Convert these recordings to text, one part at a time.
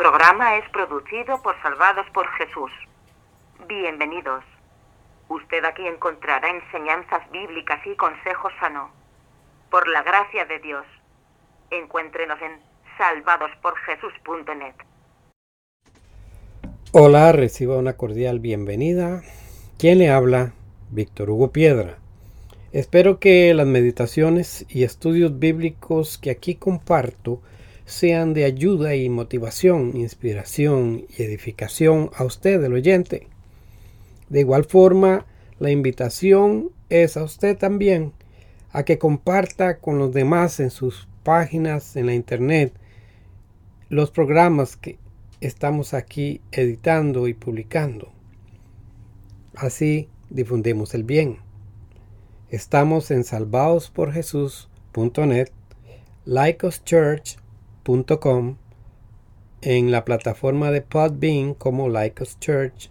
programa es producido por Salvados por Jesús. Bienvenidos. Usted aquí encontrará enseñanzas bíblicas y consejos sano. Por la gracia de Dios, encuéntrenos en salvadosporjesús.net. Hola, reciba una cordial bienvenida. ¿Quién le habla? Víctor Hugo Piedra. Espero que las meditaciones y estudios bíblicos que aquí comparto sean de ayuda y motivación, inspiración y edificación a usted, el oyente. De igual forma, la invitación es a usted también a que comparta con los demás en sus páginas en la internet los programas que estamos aquí editando y publicando. Así difundimos el bien. Estamos en salvadosporjesús.net, likeoschurch.com, en la plataforma de Podbean como Lycos Church,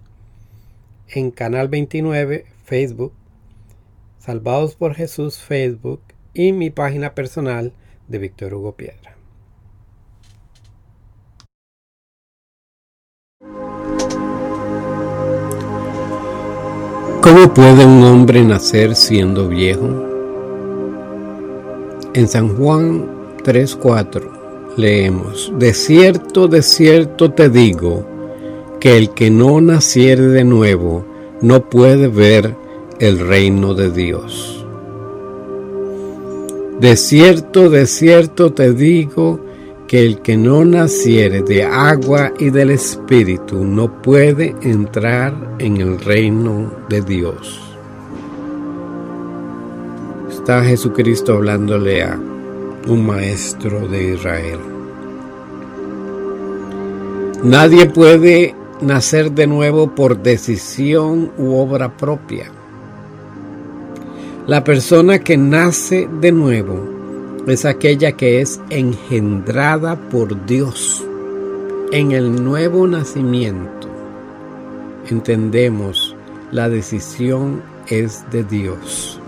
en Canal 29 Facebook, Salvados por Jesús Facebook y mi página personal de Víctor Hugo Piedra. ¿Cómo puede un hombre nacer siendo viejo? En San Juan 3:4 leemos, De cierto, de cierto te digo, que el que no naciere de nuevo no puede ver el reino de Dios. De cierto, de cierto te digo, que el que no naciere de agua y del Espíritu no puede entrar en el reino de Dios. Está Jesucristo hablándole a un maestro de Israel. Nadie puede nacer de nuevo por decisión u obra propia. La persona que nace de nuevo es aquella que es engendrada por Dios. En el nuevo nacimiento entendemos la decisión es de Dios.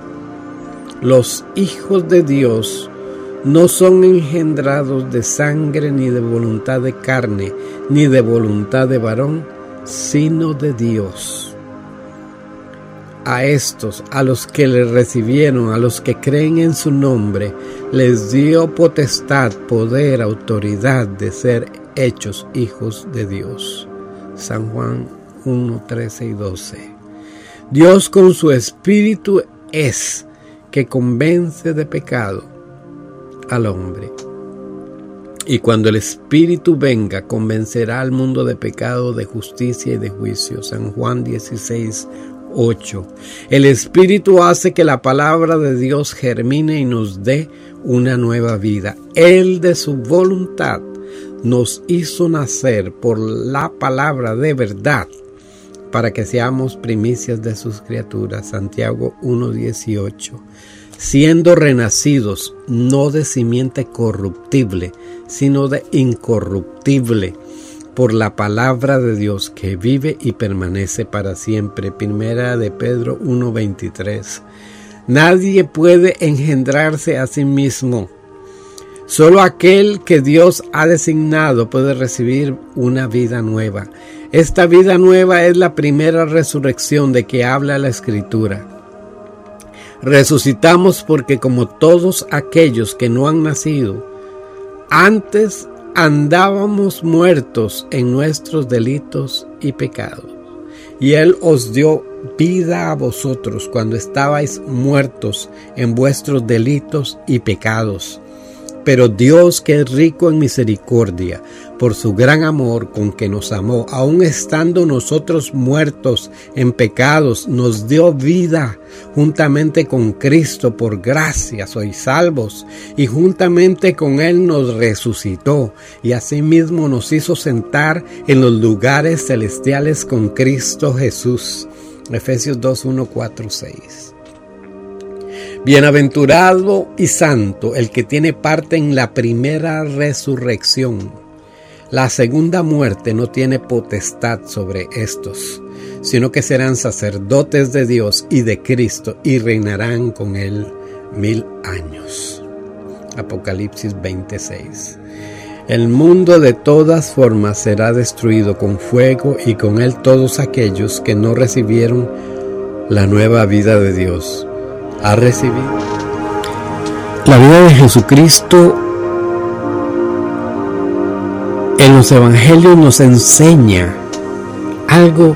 Los hijos de Dios no son engendrados de sangre ni de voluntad de carne ni de voluntad de varón, sino de Dios a estos, a los que le recibieron, a los que creen en su nombre, les dio potestad, poder, autoridad de ser hechos hijos de Dios. San Juan 1, 13 y 12. Dios con su espíritu es que convence de pecado al hombre. Y cuando el Espíritu venga, convencerá al mundo de pecado, de justicia y de juicio. San Juan 16, 8. El Espíritu hace que la palabra de Dios germine y nos dé una nueva vida. Él de su voluntad nos hizo nacer por la palabra de verdad para que seamos primicias de sus criaturas. Santiago 1.18. Siendo renacidos no de simiente corruptible, sino de incorruptible por la palabra de Dios que vive y permanece para siempre. Primera de Pedro 1:23. Nadie puede engendrarse a sí mismo. Solo aquel que Dios ha designado puede recibir una vida nueva. Esta vida nueva es la primera resurrección de que habla la Escritura. Resucitamos porque como todos aquellos que no han nacido, antes andábamos muertos en nuestros delitos y pecados. Y Él os dio vida a vosotros cuando estabais muertos en vuestros delitos y pecados pero Dios que es rico en misericordia, por su gran amor con que nos amó, aun estando nosotros muertos en pecados, nos dio vida juntamente con Cristo, por gracia sois salvos, y juntamente con Él nos resucitó, y asimismo nos hizo sentar en los lugares celestiales con Cristo Jesús. Efesios 2, 1, 4, 6. Bienaventurado y santo el que tiene parte en la primera resurrección. La segunda muerte no tiene potestad sobre estos, sino que serán sacerdotes de Dios y de Cristo y reinarán con él mil años. Apocalipsis 26. El mundo de todas formas será destruido con fuego y con él todos aquellos que no recibieron la nueva vida de Dios. ¿Ha recibido? La vida de Jesucristo en los evangelios nos enseña algo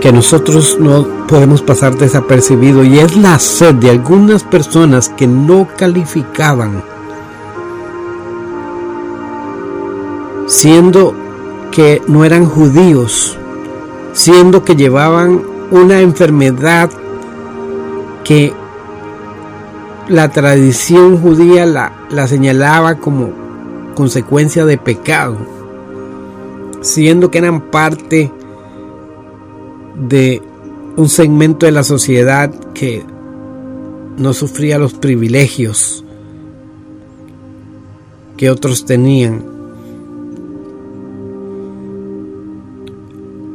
que nosotros no podemos pasar desapercibido y es la sed de algunas personas que no calificaban siendo que no eran judíos, siendo que llevaban una enfermedad que la tradición judía la, la señalaba como consecuencia de pecado, siendo que eran parte de un segmento de la sociedad que no sufría los privilegios que otros tenían.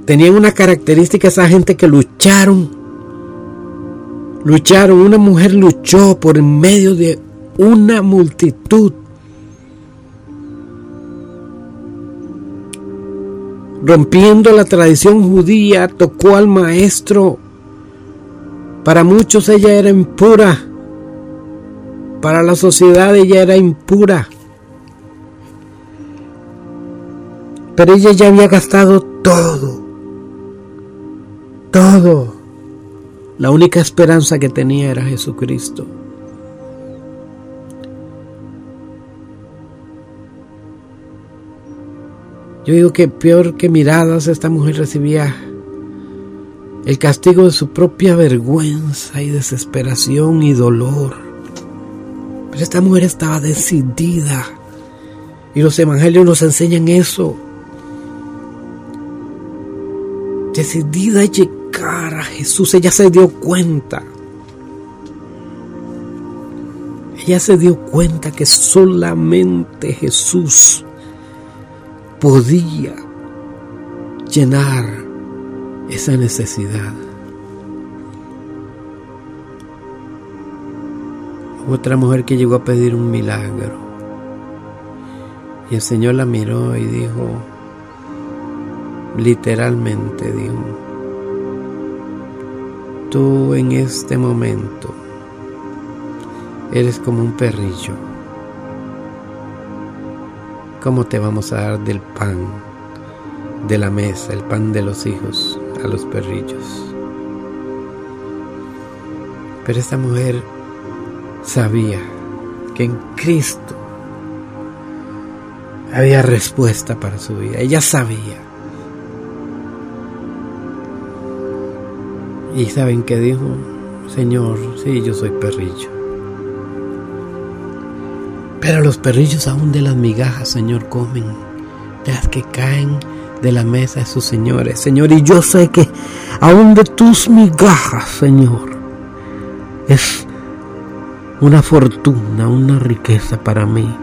Tenían una característica esa gente que lucharon. Lucharon, una mujer luchó por medio de una multitud. Rompiendo la tradición judía, tocó al maestro. Para muchos ella era impura. Para la sociedad ella era impura. Pero ella ya había gastado todo todo. La única esperanza que tenía era Jesucristo. Yo digo que peor que miradas esta mujer recibía el castigo de su propia vergüenza y desesperación y dolor. Pero esta mujer estaba decidida. Y los evangelios nos enseñan eso. Decidida a a Jesús, ella se dio cuenta. Ella se dio cuenta que solamente Jesús podía llenar esa necesidad. Otra mujer que llegó a pedir un milagro. Y el Señor la miró y dijo, literalmente dijo, tú en este momento eres como un perrillo. ¿Cómo te vamos a dar del pan de la mesa, el pan de los hijos a los perrillos? Pero esta mujer sabía que en Cristo había respuesta para su vida. Ella sabía Y saben qué dijo, Señor, sí, yo soy perrillo. Pero los perrillos aún de las migajas, Señor, comen, de las que caen de la mesa de sus señores, Señor. Y yo sé que aún de tus migajas, Señor, es una fortuna, una riqueza para mí,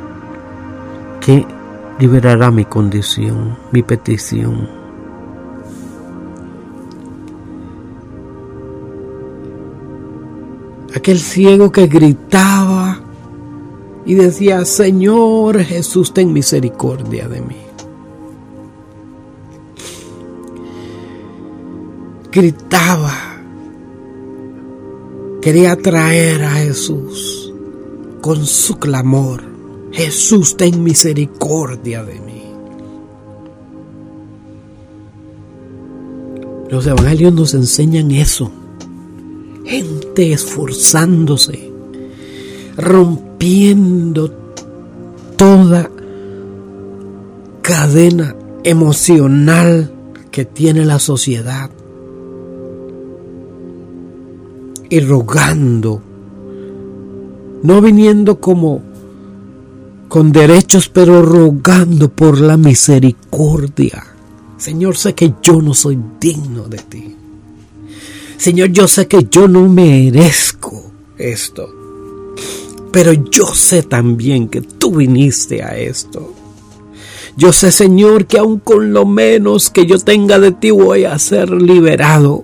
que liberará mi condición, mi petición. Aquel ciego que gritaba y decía, Señor Jesús, ten misericordia de mí. Gritaba, quería traer a Jesús con su clamor, Jesús, ten misericordia de mí. Los evangelios nos enseñan eso esforzándose, rompiendo toda cadena emocional que tiene la sociedad y rogando, no viniendo como con derechos, pero rogando por la misericordia. Señor, sé que yo no soy digno de ti. Señor, yo sé que yo no merezco esto, pero yo sé también que tú viniste a esto. Yo sé, Señor, que aun con lo menos que yo tenga de ti voy a ser liberado.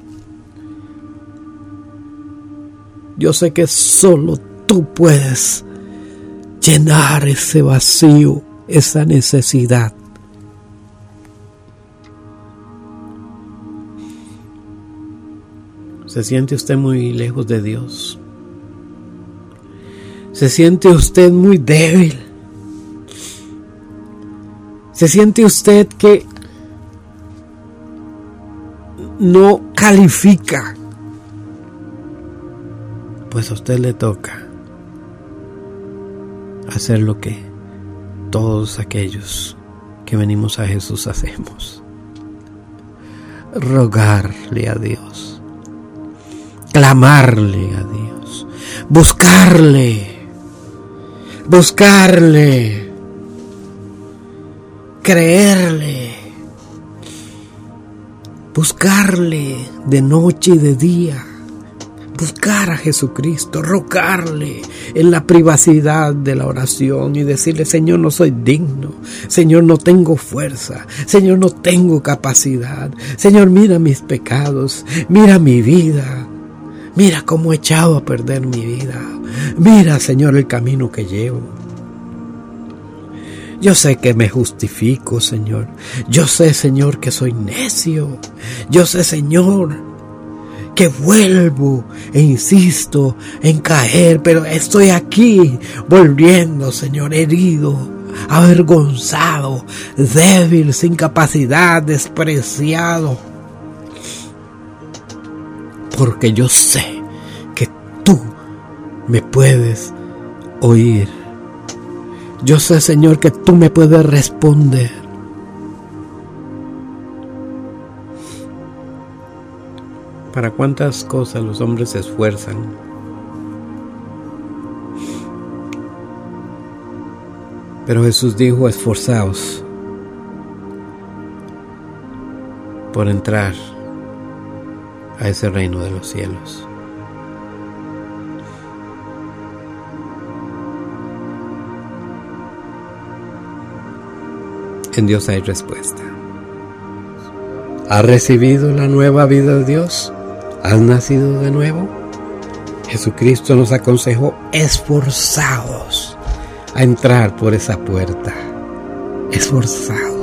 Yo sé que solo tú puedes llenar ese vacío esa necesidad. ¿Se siente usted muy lejos de Dios? ¿Se siente usted muy débil? ¿Se siente usted que no califica? Pues a usted le toca hacer lo que todos aquellos que venimos a Jesús hacemos. Rogarle a Dios, clamarle a Dios, buscarle, buscarle, creerle, buscarle de noche y de día buscar a Jesucristo, rogarle en la privacidad de la oración y decirle, Señor, no soy digno, Señor, no tengo fuerza, Señor, no tengo capacidad, Señor, mira mis pecados, mira mi vida, mira cómo he echado a perder mi vida, mira, Señor, el camino que llevo. Yo sé que me justifico, Señor. Yo sé, Señor, que soy necio. Yo sé, Señor, que vuelvo e insisto en caer, pero estoy aquí volviendo, Señor, herido, avergonzado, débil, sin capacidad, despreciado. Porque yo sé que tú me puedes oír. Yo sé, Señor, que tú me puedes responder. ¿Para cuántas cosas los hombres se esfuerzan? Pero Jesús dijo, esforzaos por entrar a ese reino de los cielos. En Dios hay respuesta. ¿Ha recibido la nueva vida de Dios? ¿Has nacido de nuevo? Jesucristo nos aconsejó esforzados a entrar por esa puerta. Esforzados.